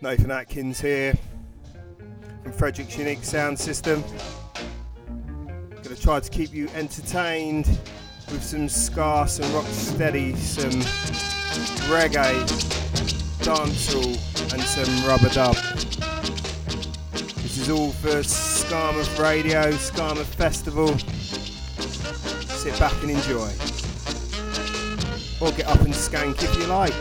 Nathan Atkins here from Frederick's Unique Sound System. Gonna try to keep you entertained with some ska, some rock steady, some reggae, dancehall, and some rub-a-dub. This is all for Skamouth Radio, Skamouth Festival. Sit back and enjoy. Or get up and skank if you like.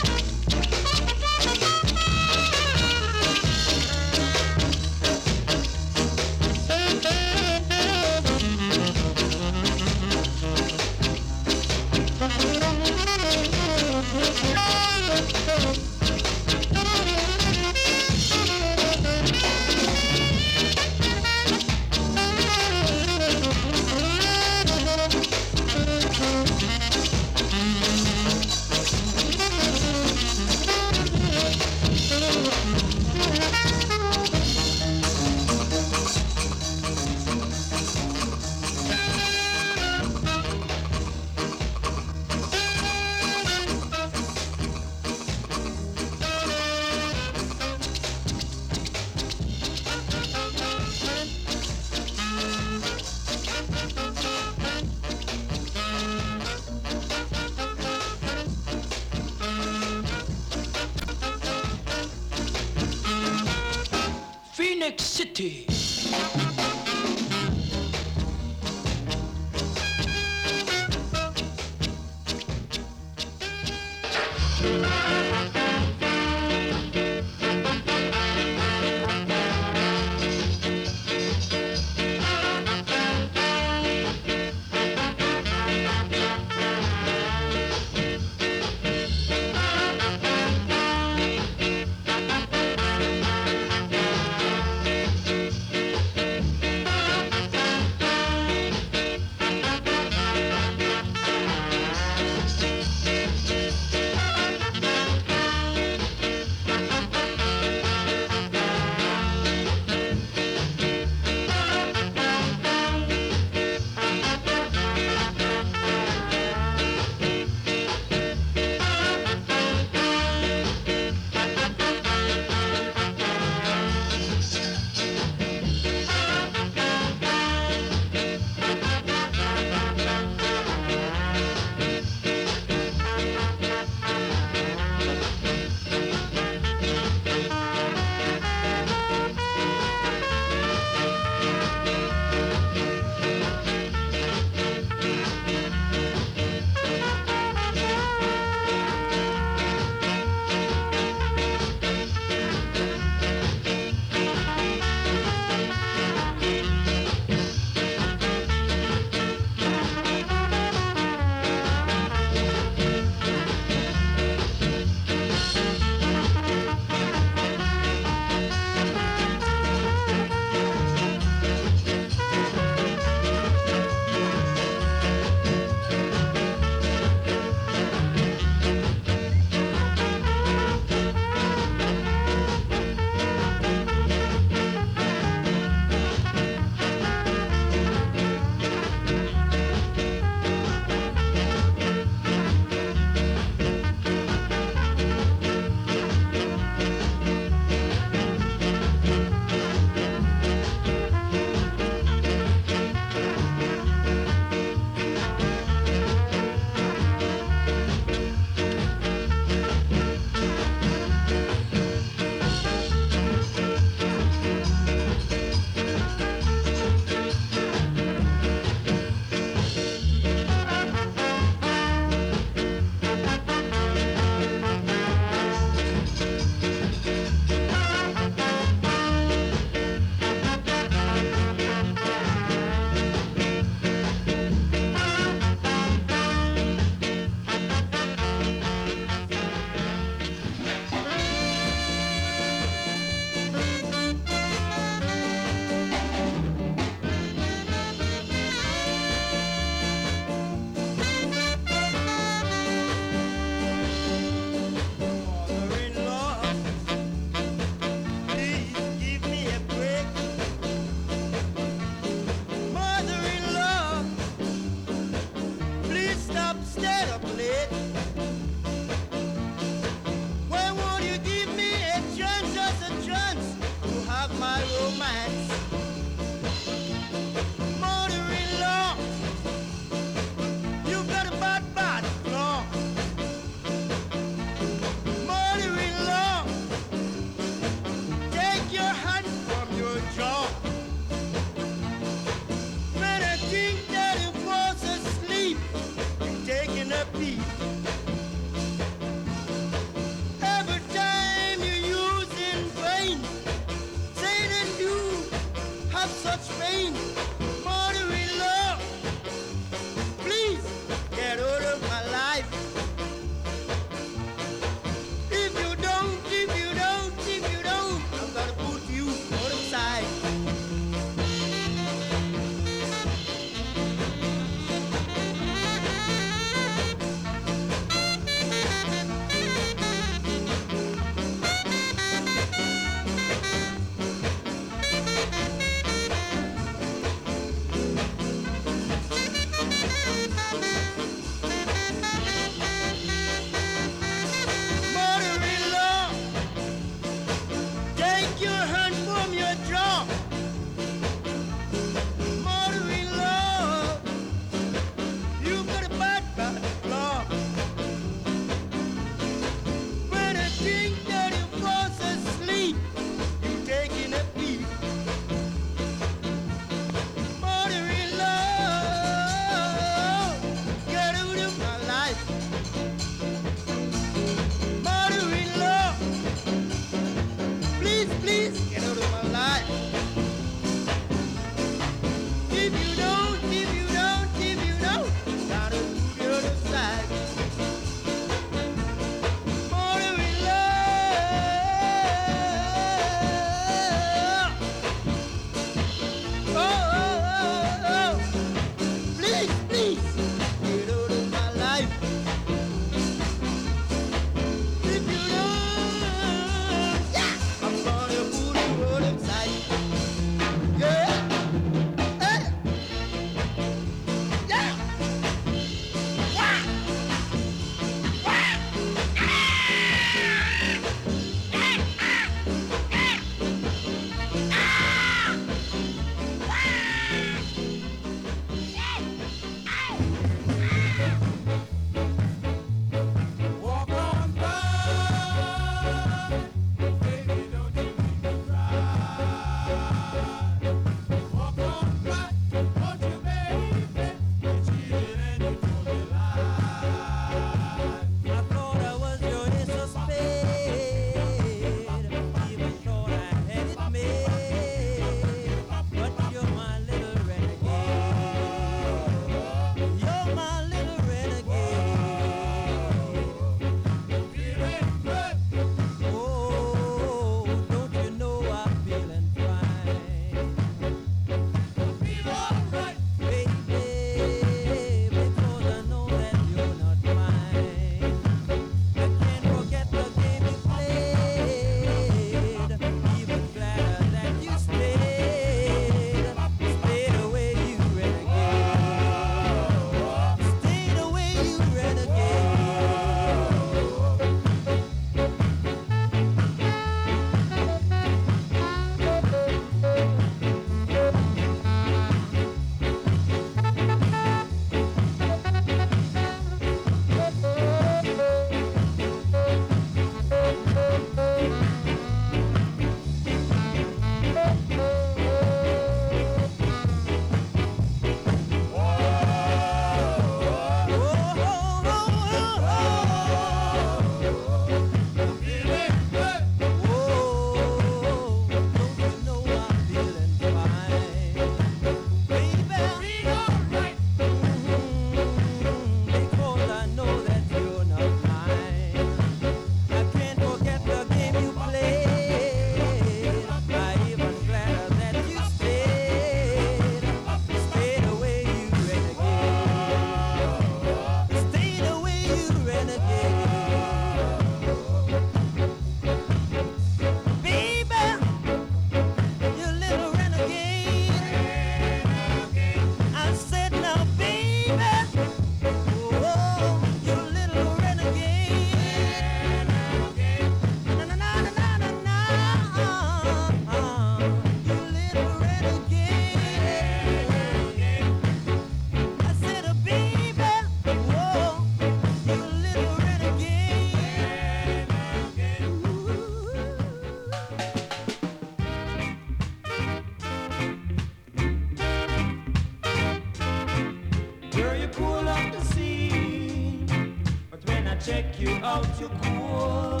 you out, you cool.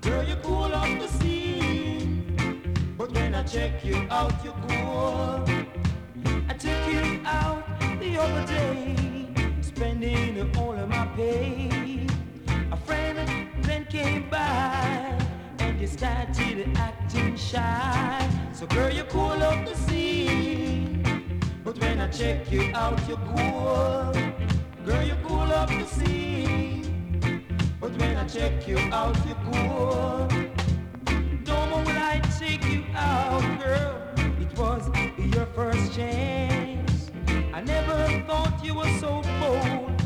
Girl, You cool off the scene. But when I check you out, you cool. I took you out the other day, spending all of my pay. A friend then came by and you started acting shy. So, girl, you cool off the scene. But when I check you out, you cool. Girl, You cool off the scene. Check you out, you're cool. Don't will I take you out, girl. It was your first chance. I never thought you were so bold.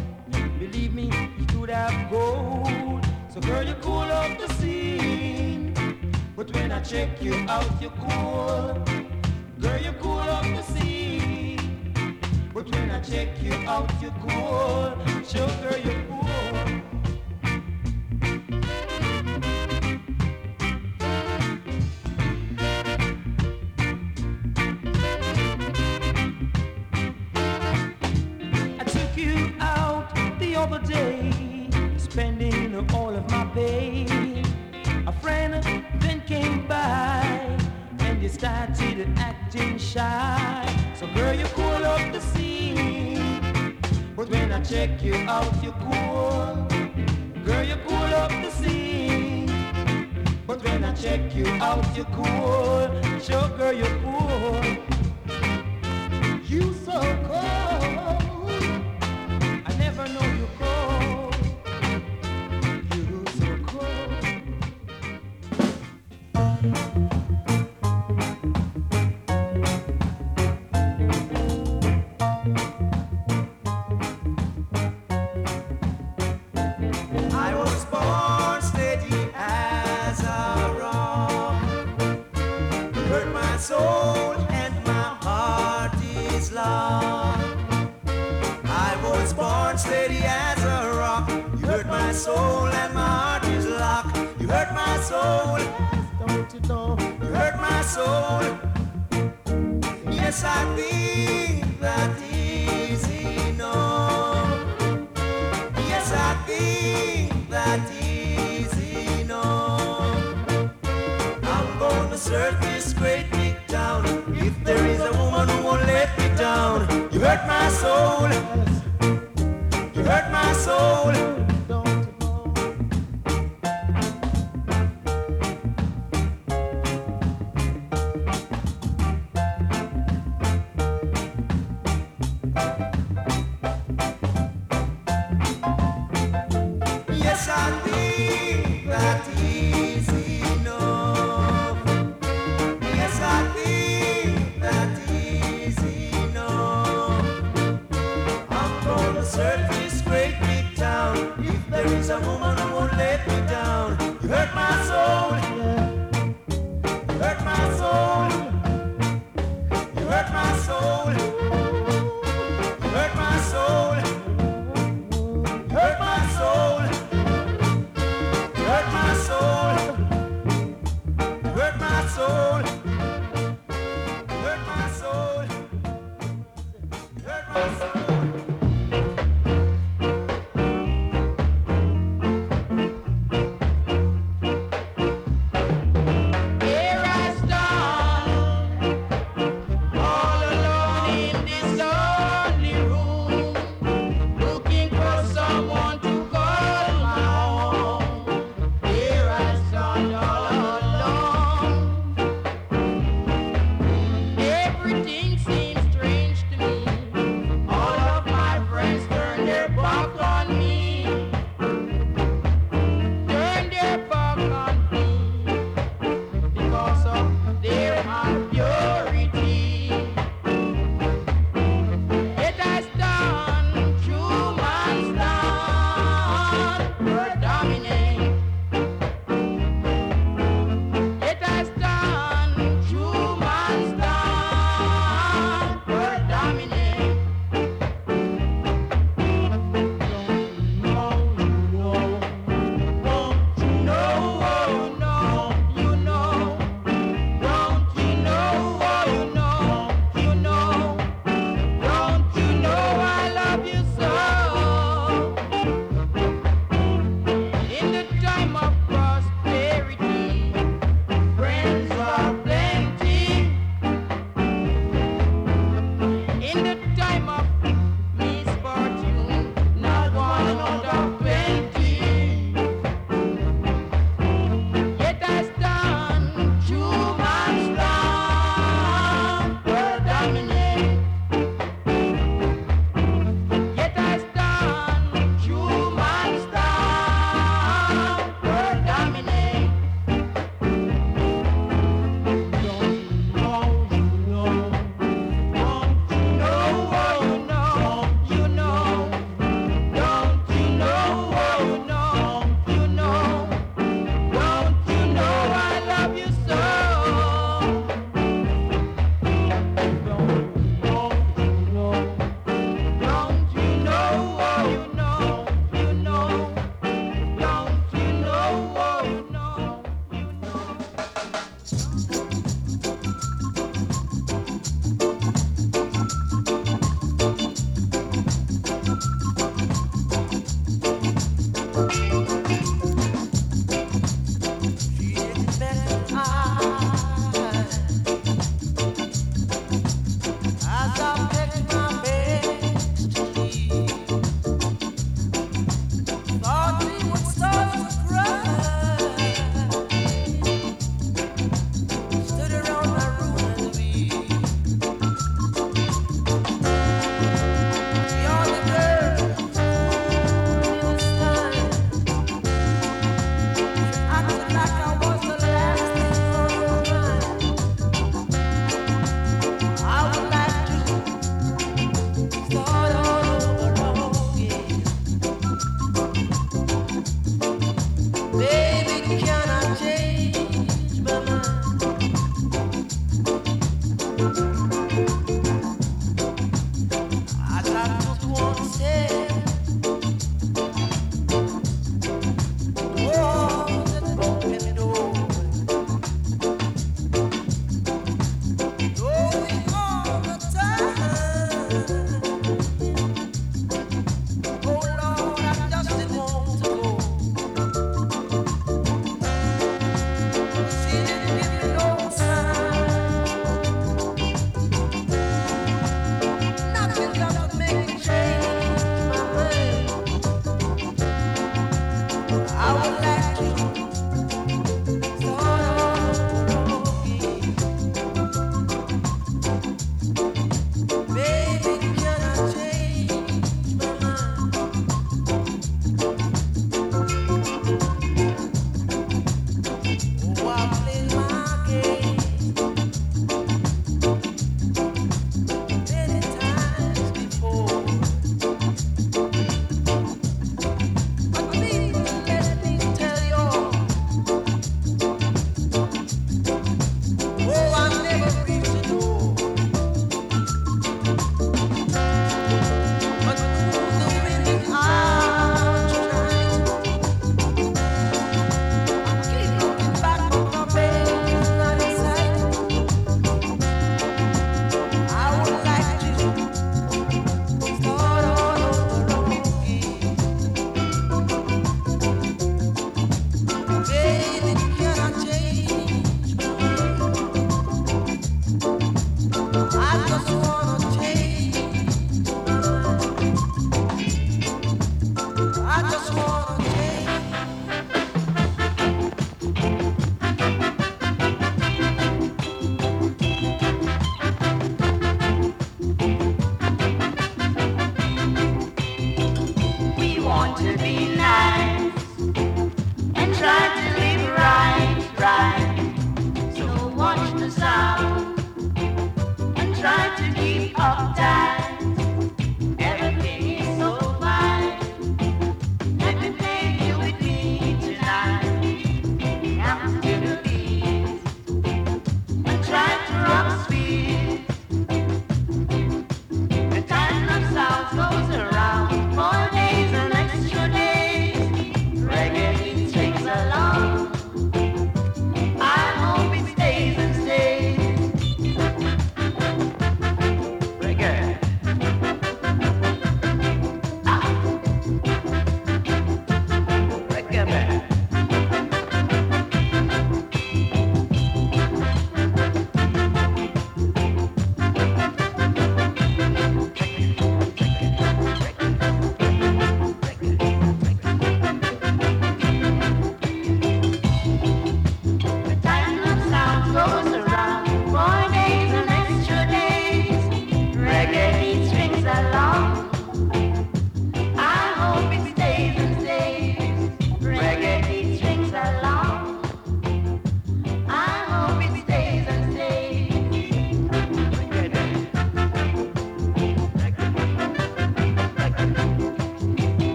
Believe me, you could have gold. So girl, you cool up the scene. But when I check you out, you're cool. Girl, you cool up the scene. But when I check you out, you're cool. Sure, girl, you're cool. Acting shy. So girl, you cool up the scene. But when I check you out, you're cool. Girl, you cool up the scene. But when I check you out, you're cool. Sure, girl, you're cool.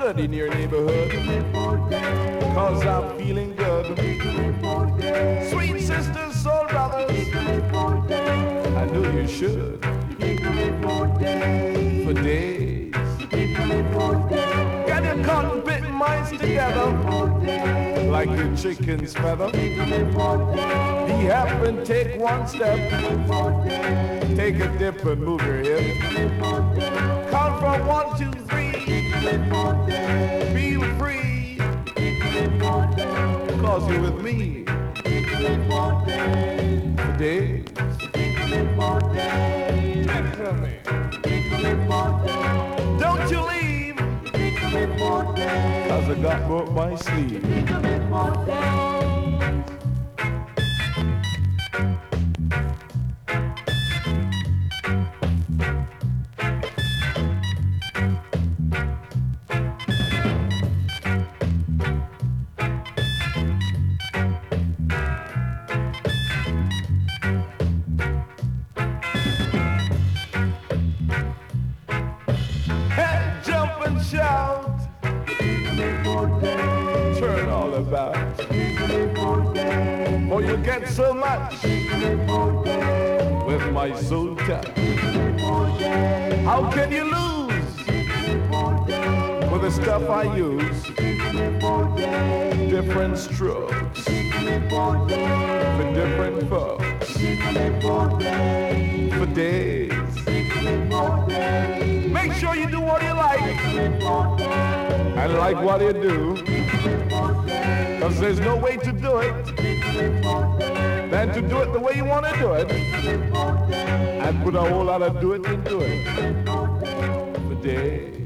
Good in your neighborhood. Cause I'm feeling good. Sweet sisters, soul brothers. I knew you should. For days. Get your cotton bitten minds together. Like your chicken's feather. Be happy and take one step. Take a dip and move your hip. Count from one, two, three. Feel free. Cause you're with me. Days. Don't you leave. Cause I got my sleeve. How can you lose with the stuff I use? Different strokes for different folks for days. Make sure you do what you like and like what you do. Cause there's no way to do it than to do it the way you want to do it and put a whole lot of do it into it for days.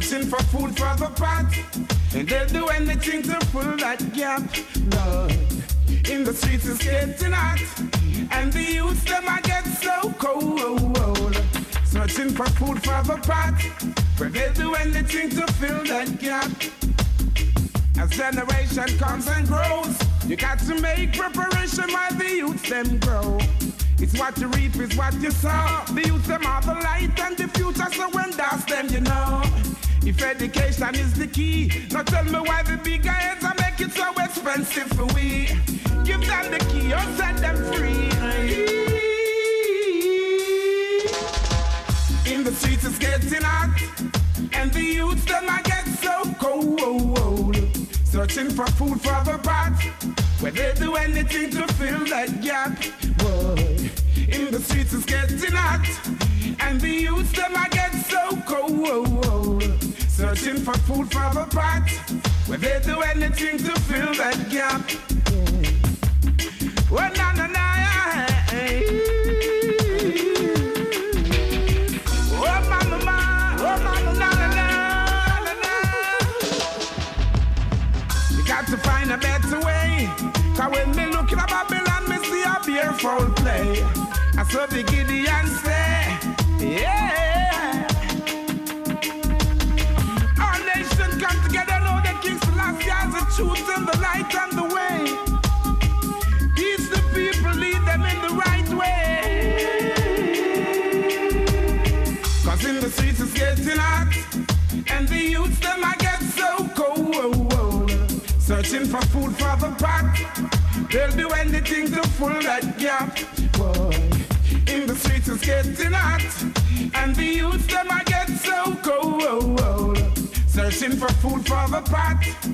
searching for food for the pot. And they'll do anything to fill that gap. Lord, in the streets is getting hot. And the youths, them, I get so cold. Searching for food for the pot. But they'll do anything to fill that gap. As generation comes and grows, you got to make preparation while the youths, them, grow. It's what you reap, is what you sow. The youth them are the light and the future, so when that's them, you know. If education is the key, now tell me why the big guys are making so expensive for we. Give them the key or set them free. In the streets it's getting hot, and the youth them I get so cold. Searching for food for the pot, where they do anything to fill that gap. Boy, in the streets it's getting hot, and the youth them I get so cold. Searching for food for the pot, where they do anything to fill that gap. Yeah. Well, na na na. Oh, mama, oh, mama, na na na got to find a better way. When me look at Babylon, me see a beautiful play. I saw the Gideon say, yeah. truth the light and the way. The people, lead them in the right way. Cause in the streets it's getting hot, and the youths them get so cold. Searching for food for the pot, they'll do anything to fill that gap. Boy. In the streets it's getting hot And the them get so cold Searching for food for the pot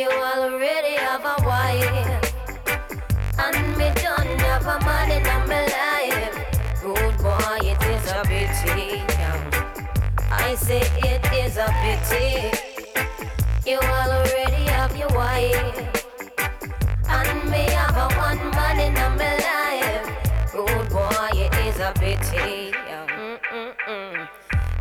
you already have a wife, and me don't have a man in my life. Good boy, it is a pity. I say it is a pity. You already have your wife, and me have a one man in my life. Good boy, it is a pity.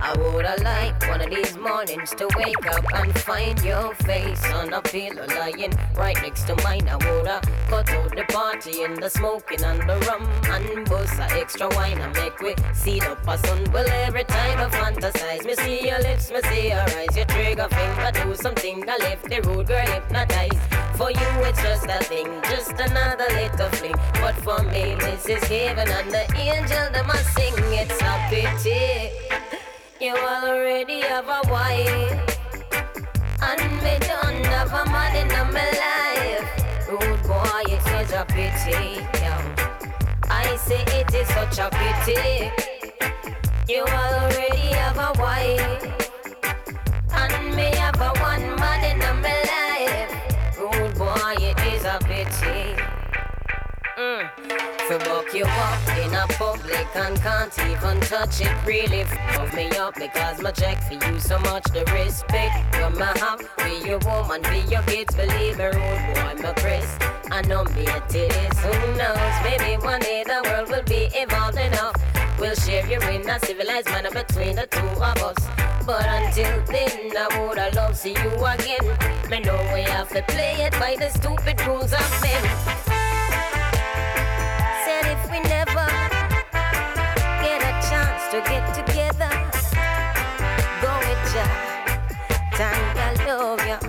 I woulda liked one of these mornings to wake up and find your face on a pillow lying right next to mine. I woulda cut out the party and the smoking and the rum and bust a extra wine and make we see up a sun. Well, every time I fantasize, me see your lips, me see your eyes, your trigger finger do something. I left the road girl hypnotized. For you, it's just a thing, just another little fling. But for me, this is heaven and the angel that must sing. It's a pity. You already have a wife, and me don't have a man in my life. Rude boy, it is such a pity. Yeah. I say it is such a pity. You already have a wife, and me have a one a public and can't even touch it. Really fuck me up because my check for you so much. The respect you my have be your woman, be your kids. Believe me, rude boy, my Chris. I know me it is. Who knows? Maybe one day the world will be evolved enough. We'll share you in a civilized manner between the two of us. But until then, I woulda love see you again. Me know we have to play it by the stupid rules of men. To get together, go with ya. Time I love ya.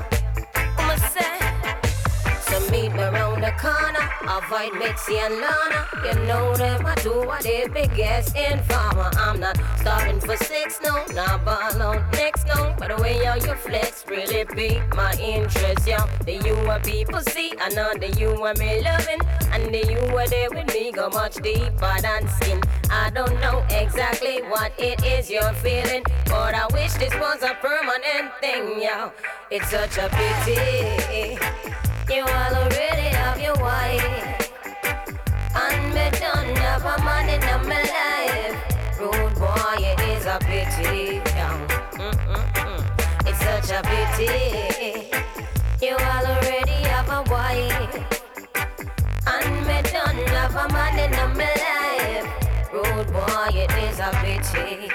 The corner. Avoid Mitzi and Lana. You know them, I do what they biggest informer. I'm not starving for sex, no, not ball next, no. But the way how you flex really pique my interest, yeah. The you are people see, I know the you are me loving. And the you are there with me go much deeper than skin. I don't know exactly what it is you're feeling, but I wish this was a permanent thing, yeah. It's such a pity. You already have your wife, and me don't have a man life. Boy, it is a pity. yeah. It's such a pity. You already have a wife. And me don't have a man life. Boy, it is a pity.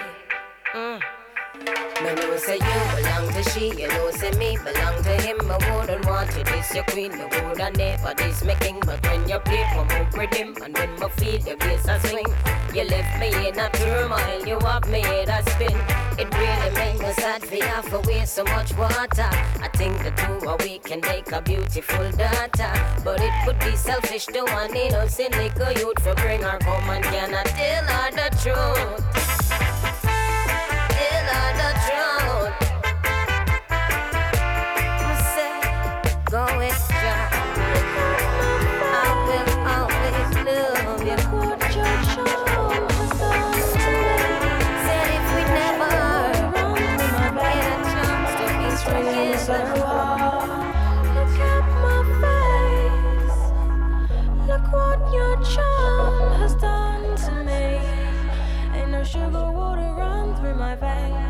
Mm. Me know say you belong to she, you know say me belong to him. I wouldn't want you this your queen, you woulda never this me king. But when you play for move with him, and when my feel your bass a swing, you left me in a turmoil, you have me a spin. It really make me sad for you to waste so much water. I think the two of we can make a beautiful daughter, but it would be selfish to one innocent little youth for bring her home and cannot tell her the truth. Run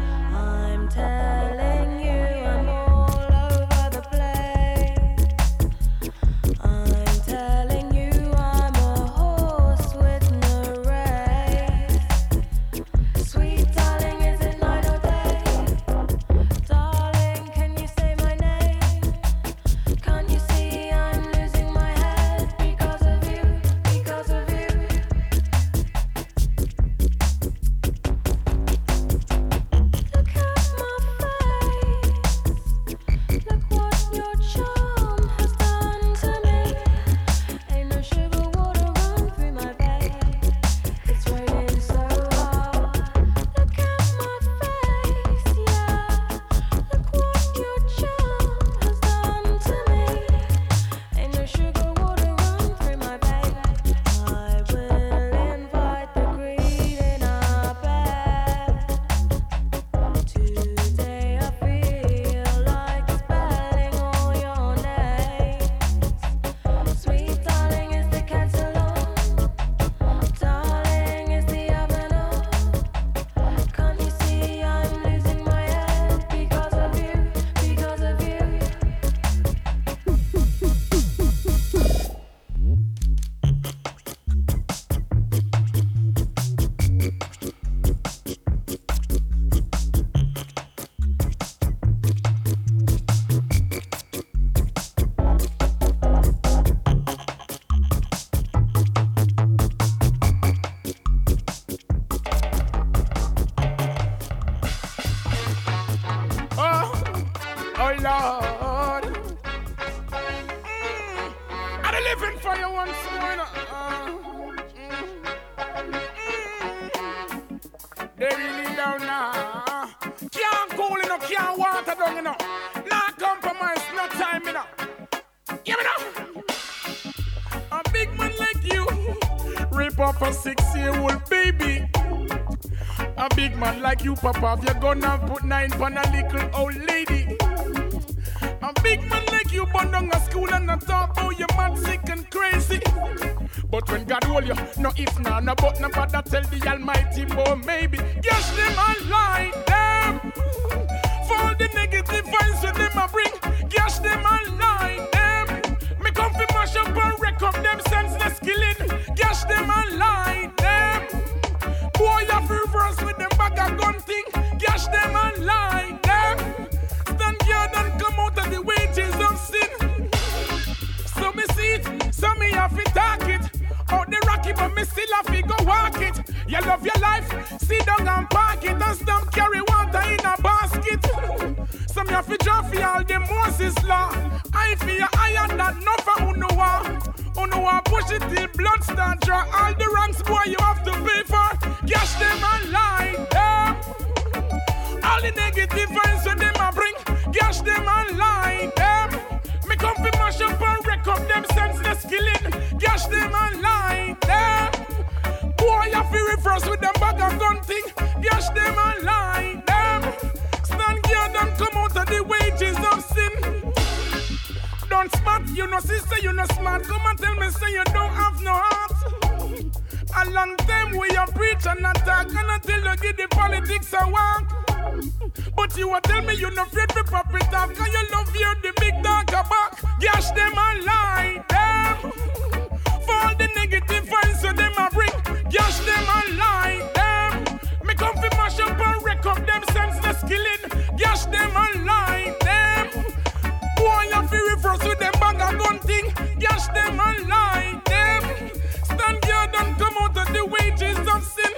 man like you, Papa, if you're gonna put nine on a little old the Moses law. I feel iron that no for know what push it till blood start draw. All the ranks boy you have to pay for. Cash them and lie them. Eh? All the negative vibes when them a bring, gash them and lie them. Eh? Me come fi mash up and wreck up them senseless killing, gash them and lie them. Eh? Boy, you fi reverse with them bag of gun thing, gash them and lie Don't smart, you know sister, you know smart. Come and tell me say you don't have no heart. A long time we a preach and attack and until you give the politics a walk. But you a tell me you no afraid pop it off Cause you love you the big dog a back Gash them and lie them For all the negative vibes so them a bring Gash them and lie eh? them Me come fi mash up and wreck up them senseless killing Gash them and lie reverse with them bag of gun thing Gash them and lie them. Stand guard and come out of the wages of sin.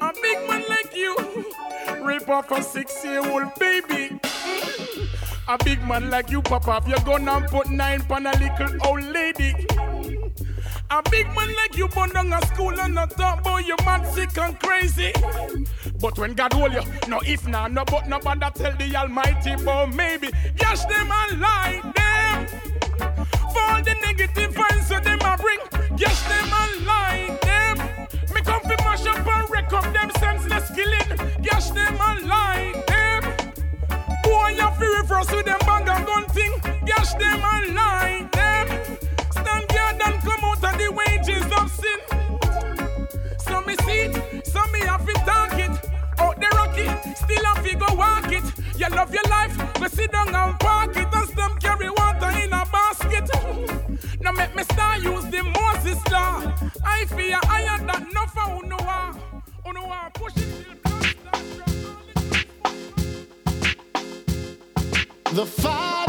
A big man like you Rape off a six-year-old baby. A big man like you pop off your gun and put nine pan a little old lady A big man like you born down a school and not talk boy, you mad sick and crazy But when God hold you, no if nah, no but no tell the almighty but maybe Gash them and lie them For all the negative vibes so them a bring Gash them and lie them me come fi mash up and wreck up them senseless killing. Gash them and lie them. Boy, you fi reverse with them bang and gun thing. Gash them and lie them. Start The Father,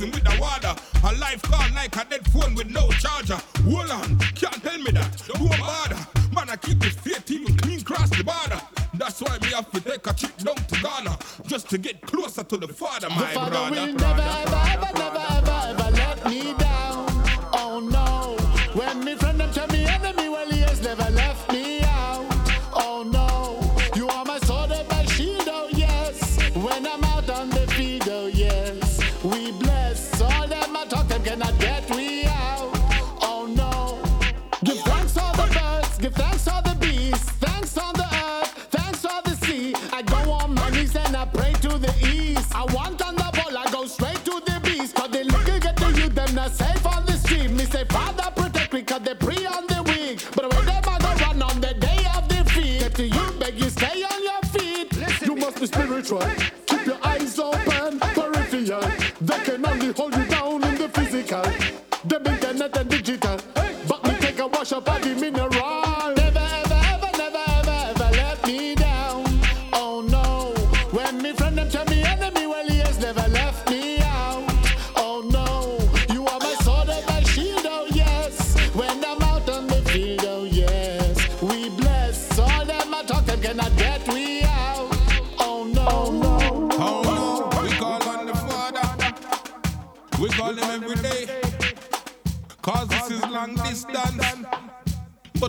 him with the water. A life gone like a dead phone with no charger. Hold on, can't tell me that. Don't bother. Man, I keep this faith even clean cross the border. That's why me have to take a trip down to Ghana just to get closer to the father, my the father brother.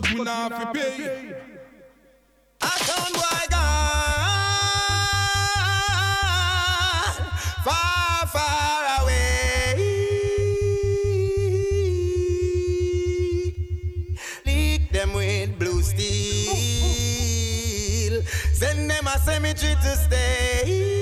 but we not have pay. I don't why gone far, far away. Lick them with blue steel. Send them a cemetery to stay.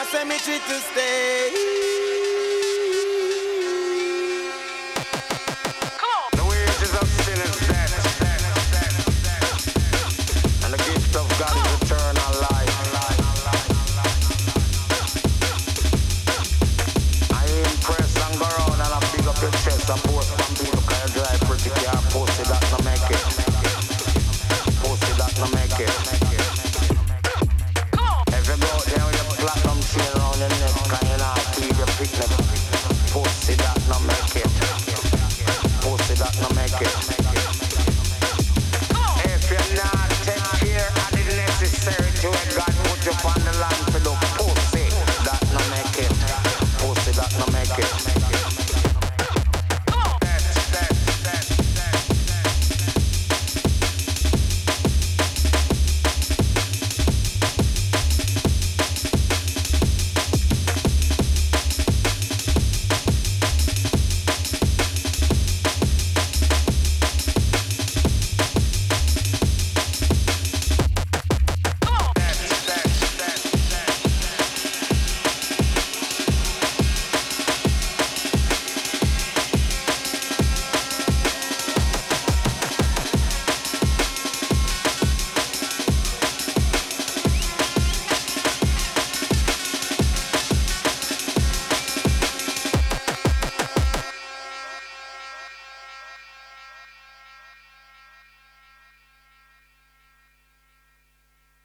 A cemetery to stay.